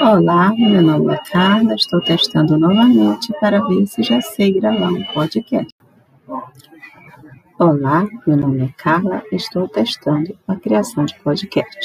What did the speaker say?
Olá, meu nome é Carla, estou testando novamente para ver se já sei gravar um podcast. Olá, meu nome é Carla, estou testando a criação de podcast.